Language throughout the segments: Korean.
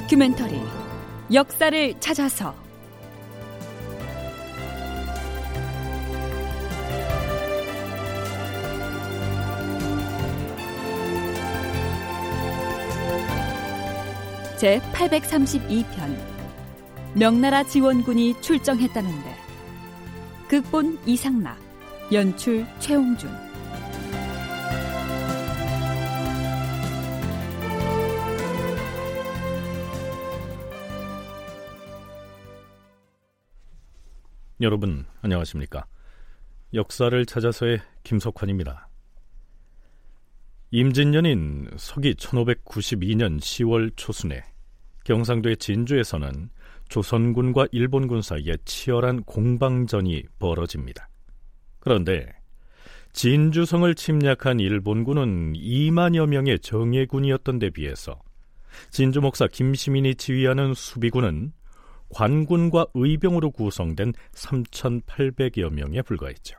다큐멘터리 역사를 찾아서. 제 832편 명나라 지원군이 출정했다는데 극본 이상락 연출 최홍준 여러분 안녕하십니까 역사를 찾아서의 김석환입니다 임진년인 서기 1592년 10월 초순에 경상도의 진주에서는 조선군과 일본군 사이에 치열한 공방전이 벌어집니다. 그런데 진주성을 침략한 일본군은 2만여 명의 정예군이었던 데 비해서 진주 목사 김시민이 지휘하는 수비군은 관군과 의병으로 구성된 3,800여 명에 불과했죠.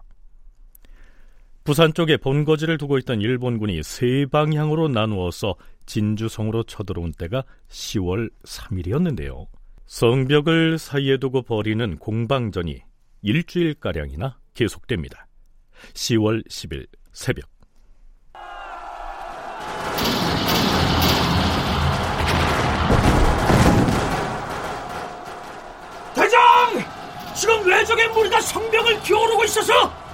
부산 쪽에 본거지를 두고 있던 일본군이 세 방향으로 나누어서 진주성으로 쳐들어온 때가 10월 3일이었는데요. 성벽을 사이에 두고 벌이는 공방전이 일주일가량이나 계속됩니다. 10월 10일 새벽. 외적의 무리가 성벽을 기어오르고 있어서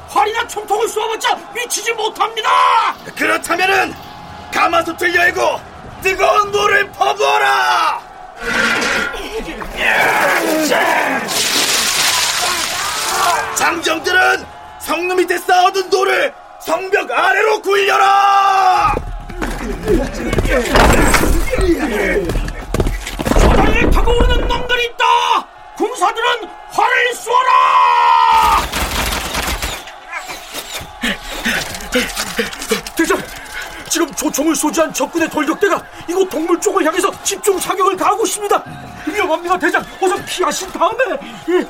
활이나 총통을 쏘아봤자 미치지 못합니다! 그렇다면은 가마솥을 열고 뜨거운 물을 퍼부어라! 장정들은 성루 밑에 쌓아둔 돌을 성벽 아래로 굴려라! 조다리를 타고 오르는 놈들이 있다! 군사들은 활을 쏘아라! 대장! 지금 조총을 소지한 적군의 돌격대가 이곳 동물 쪽을 향해서 집중 사격을 가하고 있습니다. 위험합니다, 대장. 어서 피하신 다음에. 예.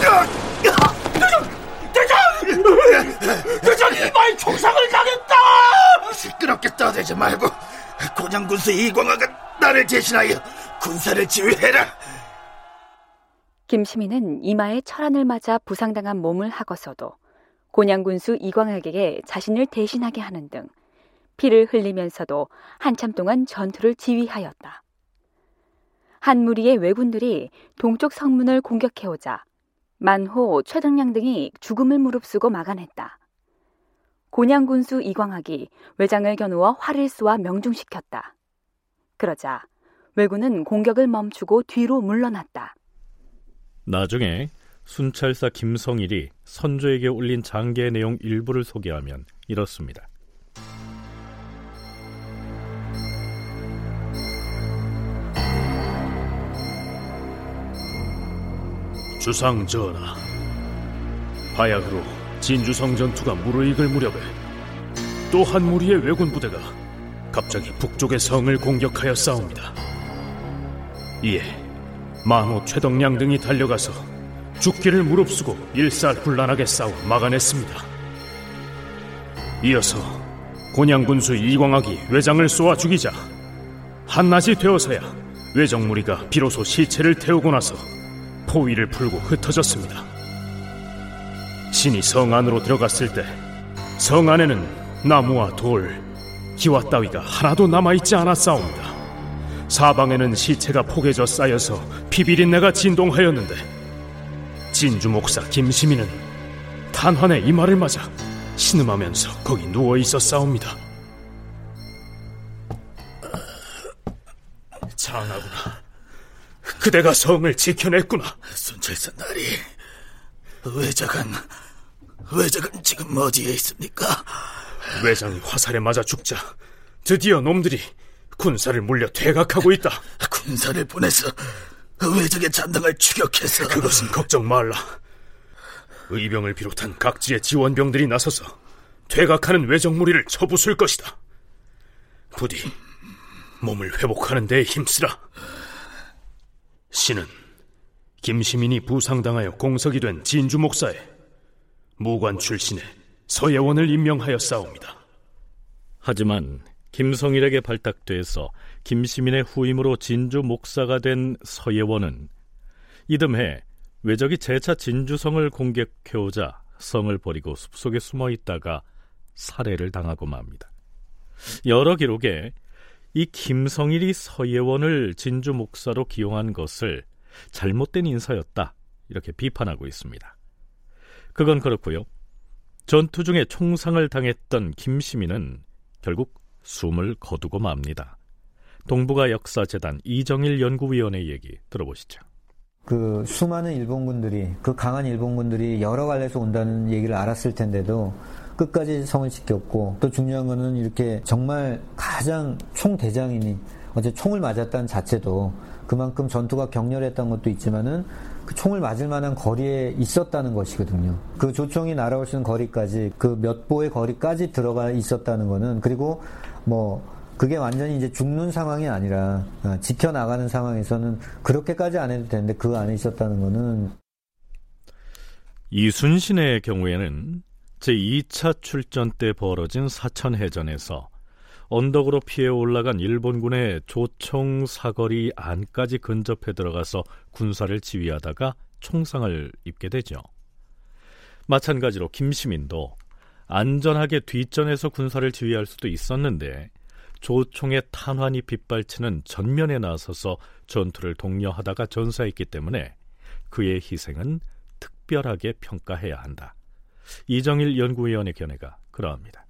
대장, 대장, 대장 이마에 총상을 당했다. 시끄럽게 떠들지 말고 고장군수 이광학은 나를 대신하여 군사를 지휘해라. 김시민은 이마에 철안을 맞아 부상당한 몸을 하고서도 곤양군수 이광학에게 자신을 대신하게 하는 등 피를 흘리면서도 한참 동안 전투를 지휘하였다. 한 무리의 왜군들이 동쪽 성문을 공격해오자 만호, 최등량 등이 죽음을 무릅쓰고 막아냈다. 곤양군수 이광학이 외장을 겨누어 활을 쏘아 명중시켰다. 그러자 왜군은 공격을 멈추고 뒤로 물러났다. 나중에 순찰사 김성일이 선조에게 올린 장계의 내용 일부를 소개하면 이렇습니다. 주상 전하, 바야흐로 진주성 전투가 무르익을 무렵에 또 한 무리의 왜군 부대가 갑자기 북쪽의 성을 공격하여 싸웁니다. 이에 만호 최덕량 등이 달려가서 죽기를 무릅쓰고 일사불란하게 싸워 막아냈습니다. 이어서 곤양군수 이광학이 외장을 쏘아 죽이자 한낮이 되어서야 외정 무리가 비로소 시체를 태우고 나서 포위를 풀고 흩어졌습니다. 신이 성 안으로 들어갔을 때 성 안에는 나무와 돌, 기와 따위가 하나도 남아있지 않았사옵니다. 사방에는 시체가 포개져 쌓여서 피비린내가 진동하였는데 진주 목사 김시민은 탄환의 이마를 맞아 신음하면서 거기 누워 있었사옵니다. 장하구나. 그대가 성을 지켜냈구나. 순찰사 나리, 외작은 외작은 지금 어디에 있습니까? 외장이 화살에 맞아 죽자 드디어 놈들이 군사를 물려 퇴각하고 있다. 군사를 보내서 외적의 잔당을 추격해서 그것은 걱정 말라. 의병을 비롯한 각지의 지원병들이 나서서 퇴각하는 외적 무리를 쳐부술 것이다. 부디 몸을 회복하는 데에 힘쓰라. 신은 김시민이 부상당하여 공석이 된 진주 목사에 무관 출신의 서예원을 임명하여 싸웁니다. 하지만 김성일에게 발탁돼서 김시민의 후임으로 진주 목사가 된 서예원은 이듬해 외적이 재차 진주성을 공격해오자 성을 버리고 숲속에 숨어 있다가 살해를 당하고 맙니다. 여러 기록에 이 김성일이 서예원을 진주 목사로 기용한 것을 잘못된 인사였다 이렇게 비판하고 있습니다. 그건 그렇고요. 전투 중에 총상을 당했던 김시민은 결국 숨을 거두고 맙니다. 동북아 역사재단 이정일 연구위원의 얘기 들어보시죠. 그 수많은 일본군들이 그 강한 일본군들이 여러 갈래에서 온다는 얘기를 알았을 텐데도 끝까지 성을 지켰고 또 중요한 거는 이렇게 정말 가장 총대장이니 어제 총을 맞았다는 자체도 그만큼 전투가 격렬했던 것도 있지만은 그 총을 맞을 만한 거리에 있었다는 것이거든요. 그 조총이 날아올 수 있는 거리까지 그 몇 보의 거리까지 들어가 있었다는 거는 그리고 뭐 그게 완전히 이제 죽는 상황이 아니라 어, 지켜나가는 상황에서는 그렇게까지 안 해도 되는데 그 안에 있었다는 거는 이순신의 경우에는 제2차 출전 때 벌어진 사천해전에서 언덕으로 피해 올라간 일본군의 조총 사거리 안까지 근접해 들어가서 군사를 지휘하다가 총상을 입게 되죠. 마찬가지로 김시민도 안전하게 뒷전에서 군사를 지휘할 수도 있었는데 조총의 탄환이 빗발치는 전면에 나서서 전투를 독려하다가 전사했기 때문에 그의 희생은 특별하게 평가해야 한다. 이정일 연구위원의 견해가 그러합니다.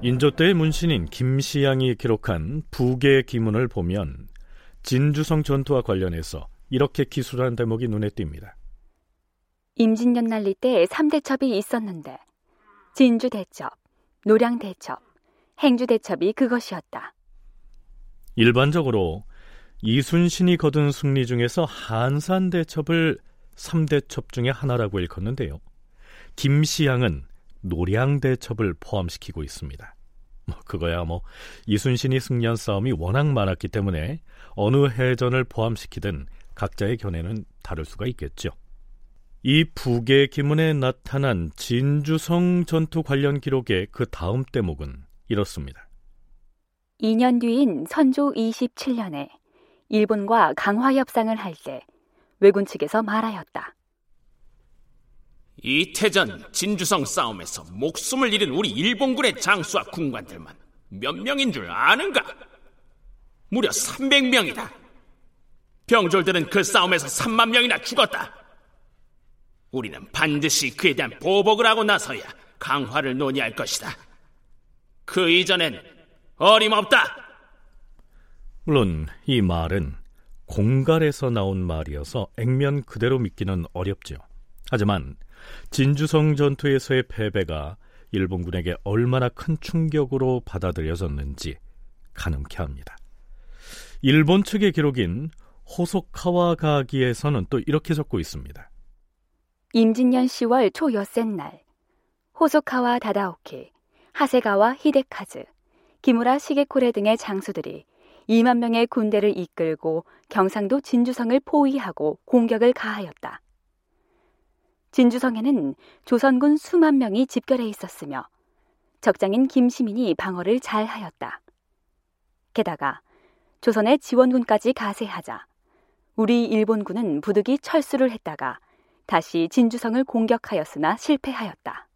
인조 때의 문신인 김시양이 기록한 부계 기문을 보면 진주성 전투와 관련해서 이렇게 기술한 대목이 눈에 띕니다. 임진년 난리 때 3대 첩이 있었는데 진주 대첩, 노량 대첩, 행주 대첩이 그것이었다. 일반적으로 이순신이 거둔 승리 중에서 한산 대첩을 3대첩 중의 하나라고 일컫는데요. 김시양은 노량 대첩을 포함시키고 있습니다. 뭐 그거야 뭐 이순신이 승리한 싸움이 워낙 많았기 때문에 어느 해전을 포함시키든 각자의 견해는 다를 수가 있겠죠. 이 북의 기문에 나타난 진주성 전투 관련 기록의 그 다음 대목은 이렇습니다. 2년 뒤인 선조 27년에 일본과 강화 협상을 할 때 왜군 측에서 말하였다. 이태전 진주성 싸움에서 목숨을 잃은 우리 일본군의 장수와 군관들만 몇 명인 줄 아는가? 무려 300명이다. 병졸들은 그 싸움에서 3만 명이나 죽었다. 우리는 반드시 그에 대한 보복을 하고 나서야 강화를 논의할 것이다. 그 이전엔 어림없다. 물론 이 말은 공갈에서 나온 말이어서 액면 그대로 믿기는 어렵죠. 하지만 진주성 전투에서의 패배가 일본군에게 얼마나 큰 충격으로 받아들여졌는지 가늠케 합니다. 일본 측의 기록인 호소카와 가기에서는 또 이렇게 적고 있습니다. 임진년 10월 초 엿새 날 호소카와 다다오키, 하세가와 히데카즈, 기무라 시게코레 등의 장수들이 2만 명의 군대를 이끌고 경상도 진주성을 포위하고 공격을 가하였다. 진주성에는 조선군 수만 명이 집결해 있었으며 적장인 김시민이 방어를 잘 하였다. 게다가 조선의 지원군까지 가세하자 우리 일본군은 부득이 철수를 했다가 다시 진주성을 공격하였으나 실패하였다.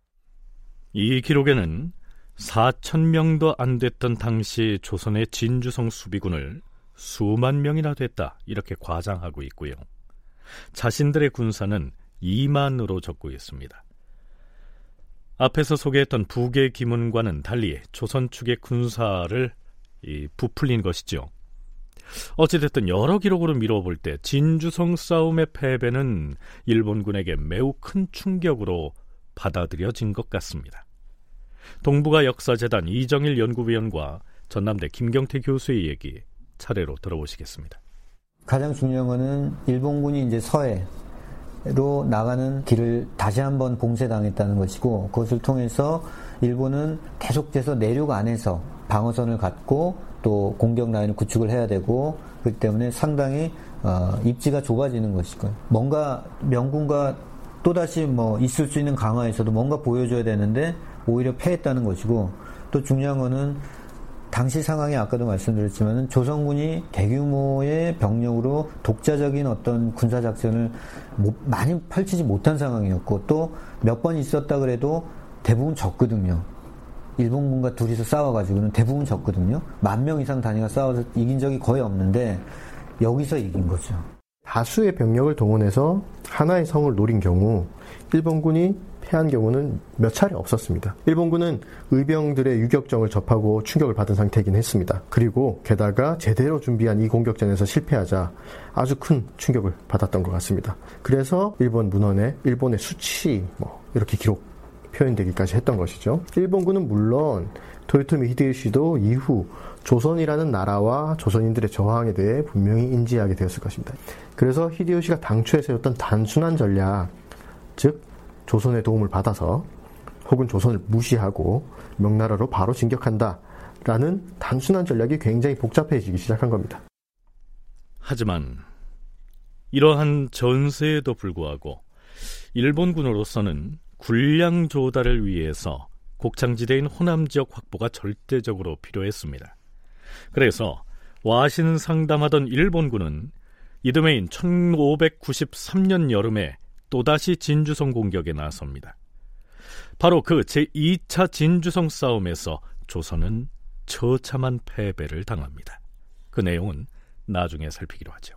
이 기록에는 4천 명도 안 됐던 당시 조선의 진주성 수비군을 수만 명이나 됐다 이렇게 과장하고 있고요. 자신들의 군사는 2만으로 적고 있습니다. 앞에서 소개했던 북의 기문과는 달리 조선 측의 군사를 부풀린 것이죠. 어찌됐든 여러 기록으로 미뤄볼 때 진주성 싸움의 패배는 일본군에게 매우 큰 충격으로 받아들여진 것 같습니다. 동북아 역사재단 이정일 연구위원과 전남대 김경태 교수의 얘기 차례로 들어보시겠습니다. 가장 중요한 것은 일본군이 이제 서해 로 나가는 길을 다시 한번 봉쇄당했다는 것이고 그것을 통해서 일본은 계속해서 내륙 안에서 방어선을 갖고 또 공격 라인을 구축을 해야 되고 그렇기 때문에 상당히 어, 입지가 좁아지는 것이고 뭔가 명군과 또다시 뭐 있을 수 있는 강화에서도 뭔가 보여줘야 되는데 오히려 패했다는 것이고 또 중요한 거는 당시 상황이 아까도 말씀드렸지만 조선군이 대규모의 병력으로 독자적인 어떤 군사 작전을 많이 펼치지 못한 상황이었고 또 몇 번 있었다 그래도 대부분 적거든요. 일본군과 둘이서 싸워가지고는 대부분 적거든요. 만 명 이상 단위가 싸워서 이긴 적이 거의 없는데 여기서 이긴 거죠. 다수의 병력을 동원해서 하나의 성을 노린 경우 일본군이 패한 경우는 몇 차례 없었습니다. 일본군은 의병들의 유격정을 접하고 충격을 받은 상태이긴 했습니다. 그리고 게다가 제대로 준비한 이 공격전에서 실패하자 아주 큰 충격을 받았던 것 같습니다. 그래서 일본 문헌에 일본의 수치 뭐 이렇게 기록 표현되기까지 했던 것이죠. 일본군은 물론 도요토미 히데요시도 이후 조선이라는 나라와 조선인들의 저항에 대해 분명히 인지하게 되었을 것입니다. 그래서 히데요시가 당초에 세웠던 단순한 전략, 즉 조선의 도움을 받아서 혹은 조선을 무시하고 명나라로 바로 진격한다 라는 단순한 전략이 굉장히 복잡해지기 시작한 겁니다. 하지만 이러한 전세에도 불구하고 일본군으로서는 군량 조달을 위해서 곡창지대인 호남 지역 확보가 절대적으로 필요했습니다. 그래서 와신 상담하던 일본군은 이듬해인 1593년 여름에 또다시 진주성 공격에 나섭니다. 바로 그 제2차 진주성 싸움에서 조선은 처참한 패배를 당합니다. 그 내용은 나중에 살피기로 하죠.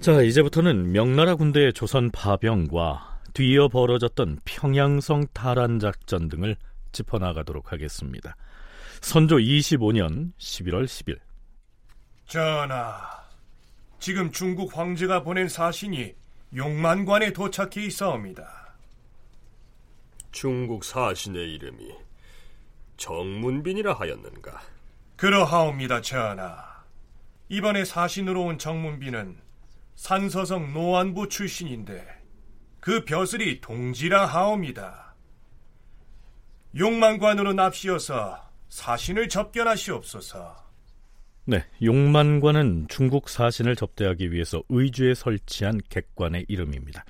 자, 이제부터는 명나라 군대의 조선 파병과 뒤이어 벌어졌던 평양성 탈환 작전 등을 짚어나가도록 하겠습니다. 선조 25년 11월 10일. 전하, 지금 중국 황제가 보낸 사신이 용만관에 도착해 있사옵니다. 중국 사신의 이름이 정문빈이라 하였는가? 그러하옵니다, 전하. 이번에 사신으로 온 정문빈은 산서성 노안부 출신인데 그 벼슬이 동지라 하옵니다. 용만관으로 납시어서 사신을 접견하시옵소서. 네, 용만관은 중국 사신을 접대하기 위해서 의주에 설치한 객관의 이름입니다.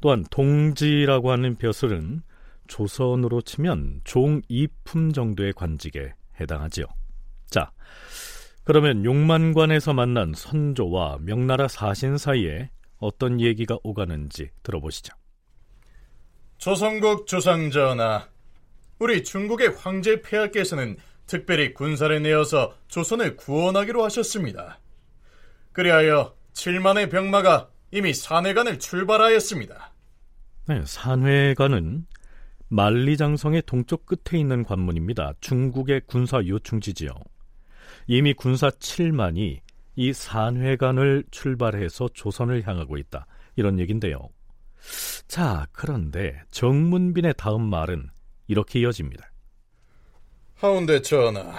또한 동지라고 하는 벼슬은 조선으로 치면 종이품 정도의 관직에 해당하지요. 자, 그러면 용만관에서 만난 선조와 명나라 사신 사이에 어떤 얘기가 오가는지 들어보시죠. 조선국 조상전하, 우리 중국의 황제 폐하께서는 특별히 군사를 내어서 조선을 구원하기로 하셨습니다. 그리하여 7만의 병마가 이미 산회관을 출발하였습니다. 네, 산회관은 만리장성의 동쪽 끝에 있는 관문입니다. 중국의 군사 요충지지요. 이미 군사 7만이 이 산회관을 출발해서 조선을 향하고 있다. 이런 얘기인데요. 자, 그런데 정문빈의 다음 말은 이렇게 이어집니다. 하운데 전하,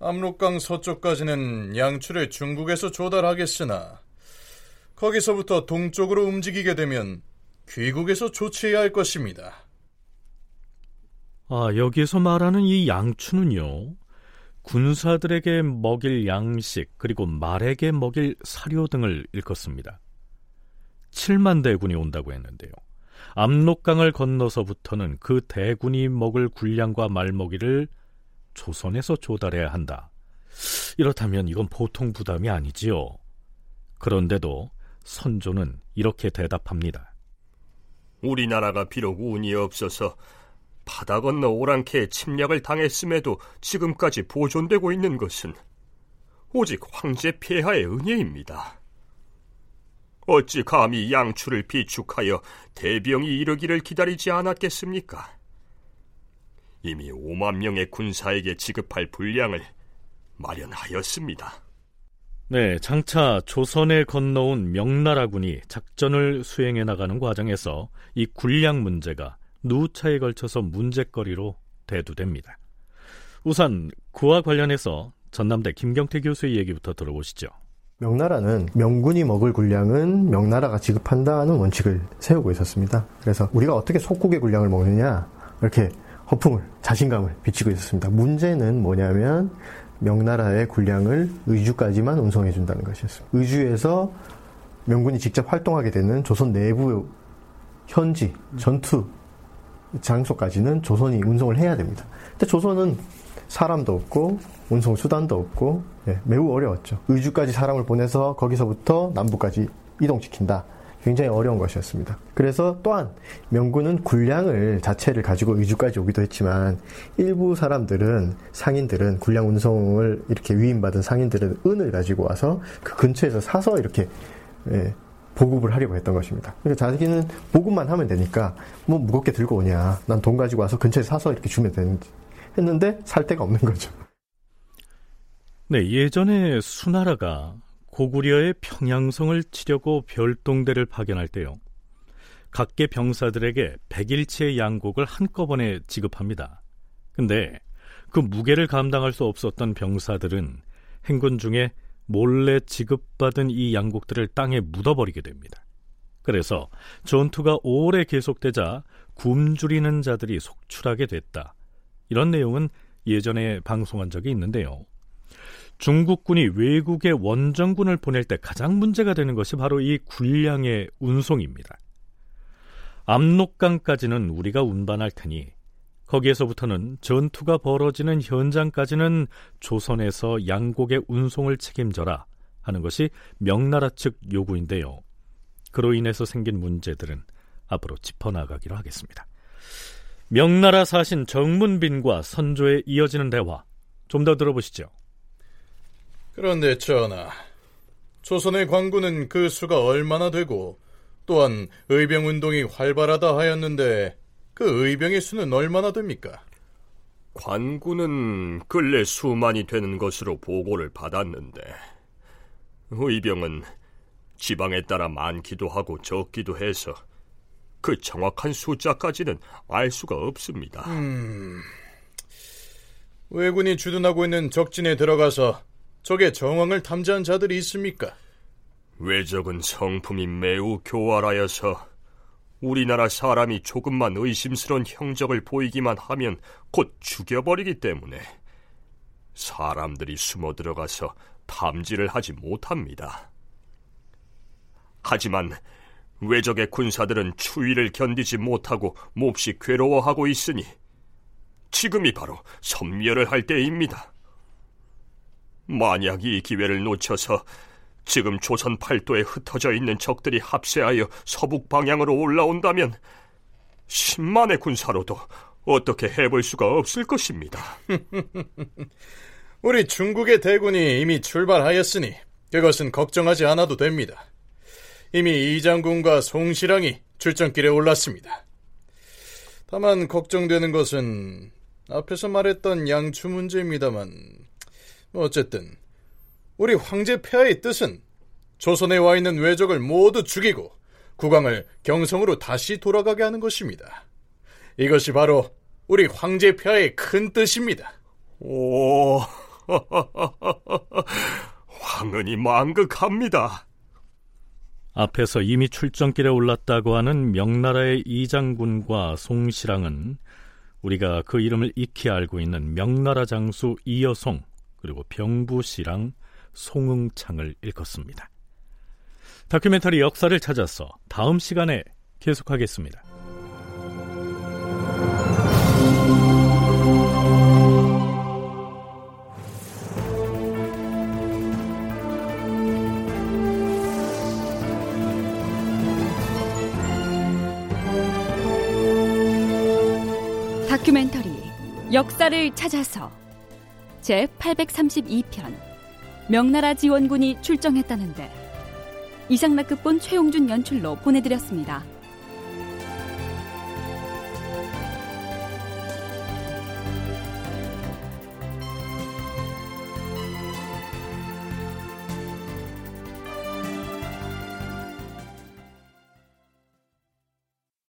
압록강 서쪽까지는 양출을 중국에서 조달하겠으나 거기서부터 동쪽으로 움직이게 되면 귀국에서 조치해야 할 것입니다. 아, 여기에서 말하는 이 양추는요. 군사들에게 먹일 양식 그리고 말에게 먹일 사료 등을 일컫습니다. 7만 대군이 온다고 했는데요. 압록강을 건너서부터는 그 대군이 먹을 군량과 말먹이를 조선에서 조달해야 한다. 이렇다면 이건 보통 부담이 아니지요. 그런데도 선조는 이렇게 대답합니다. 우리나라가 비록 운이 없어서 바다 건너 오랑캐에 침략을 당했음에도 지금까지 보존되고 있는 것은 오직 황제 폐하의 은혜입니다. 어찌 감히 양추를 비축하여 대병이 이르기를 기다리지 않았겠습니까? 이미 5만 명의 군사에게 지급할 분량을 마련하였습니다. 네, 장차 조선에 건너온 명나라군이 작전을 수행해 나가는 과정에서 이 군량 문제가 누차에 걸쳐서 문제거리로 대두됩니다. 우선 그와 관련해서 전남대 김경태 교수의 얘기부터 들어보시죠. 명나라는 명군이 먹을 군량은 명나라가 지급한다는 원칙을 세우고 있었습니다. 그래서 우리가 어떻게 속국의 군량을 먹느냐 이렇게 허풍을 자신감을 비치고 있었습니다. 문제는 뭐냐면 명나라의 군량을 의주까지만 운송해 준다는 것이었습니다. 의주에서 명군이 직접 활동하게 되는 조선 내부 현지 전투 장소까지는 조선이 운송을 해야 됩니다. 근데 조선은 사람도 없고 운송 수단도 없고 예, 매우 어려웠죠. 의주까지 사람을 보내서 거기서부터 남부까지 이동시킨다. 굉장히 어려운 것이었습니다. 그래서 또한 명군은 군량을 자체를 가지고 의주까지 오기도 했지만 일부 사람들은 상인들은 군량 운송을 이렇게 위임받은 상인들은 은을 가지고 와서 그 근처에서 사서 이렇게 예, 보급을 하려고 했던 것입니다. 그러니까 자기는 보급만 하면 되니까 뭐 무겁게 들고 오냐. 난 돈 가지고 와서 근처에 사서 이렇게 주면 되는지 했는데 살 데가 없는 거죠. 네, 예전에 수나라가 고구려의 평양성을 치려고 별동대를 파견할 때요. 각계 병사들에게 백일치의 양곡을 한꺼번에 지급합니다. 근데 그 무게를 감당할 수 없었던 병사들은 행군 중에 몰래 지급받은 이 양곡들을 땅에 묻어버리게 됩니다. 그래서 전투가 오래 계속되자 굶주리는 자들이 속출하게 됐다. 이런 내용은 예전에 방송한 적이 있는데요. 중국군이 외국에 원정군을 보낼 때 가장 문제가 되는 것이 바로 이 군량의 운송입니다. 압록강까지는 우리가 운반할 테니 거기에서부터는 전투가 벌어지는 현장까지는 조선에서 양곡의 운송을 책임져라 하는 것이 명나라 측 요구인데요. 그로 인해서 생긴 문제들은 앞으로 짚어나가기로 하겠습니다. 명나라 사신 정문빈과 선조에 이어지는 대화 좀 더 들어보시죠. 그런데 전하, 조선의 관군은 그 수가 얼마나 되고 또한 의병운동이 활발하다 하였는데 그 의병의 수는 얼마나 됩니까? 관군은 근래 수만이 되는 것으로 보고를 받았는데 의병은 지방에 따라 많기도 하고 적기도 해서 그 정확한 숫자까지는 알 수가 없습니다. 음, 왜군이 주둔하고 있는 적진에 들어가서 적의 정황을 탐지한 자들이 있습니까? 외적은 성품이 매우 교활하여서 우리나라 사람이 조금만 의심스러운 형적을 보이기만 하면 곧 죽여버리기 때문에 사람들이 숨어 들어가서 탐지를 하지 못합니다. 하지만 외적의 군사들은 추위를 견디지 못하고 몹시 괴로워하고 있으니 지금이 바로 섬멸을 할 때입니다. 만약 이 기회를 놓쳐서 지금 조선 팔도에 흩어져 있는 적들이 합세하여 서북 방향으로 올라온다면 10만의 군사로도 어떻게 해볼 수가 없을 것입니다. 우리 중국의 대군이 이미 출발하였으니 그것은 걱정하지 않아도 됩니다. 이미 이장군과 송시랑이 출전길에 올랐습니다. 다만 걱정되는 것은 앞에서 말했던 양추 문제입니다만 어쨌든 우리 황제 폐하의 뜻은 조선에 와 있는 외적을 모두 죽이고 국왕을 경성으로 다시 돌아가게 하는 것입니다. 이것이 바로 우리 황제 폐하의 큰 뜻입니다. 오, 황은이 망극합니다. 앞에서 이미 출정길에 올랐다고 하는 명나라의 이장군과 송시랑은 우리가 그 이름을 익히 알고 있는 명나라 장수 이여송 그리고 병부시랑 송응창을 읽었습니다. 다큐멘터리 역사를 찾아서 다음 시간에 계속하겠습니다. 다큐멘터리 역사를 찾아서 제 832편 명나라 지원군이 출정했다는데 이상락급본 최용준 연출로 보내드렸습니다.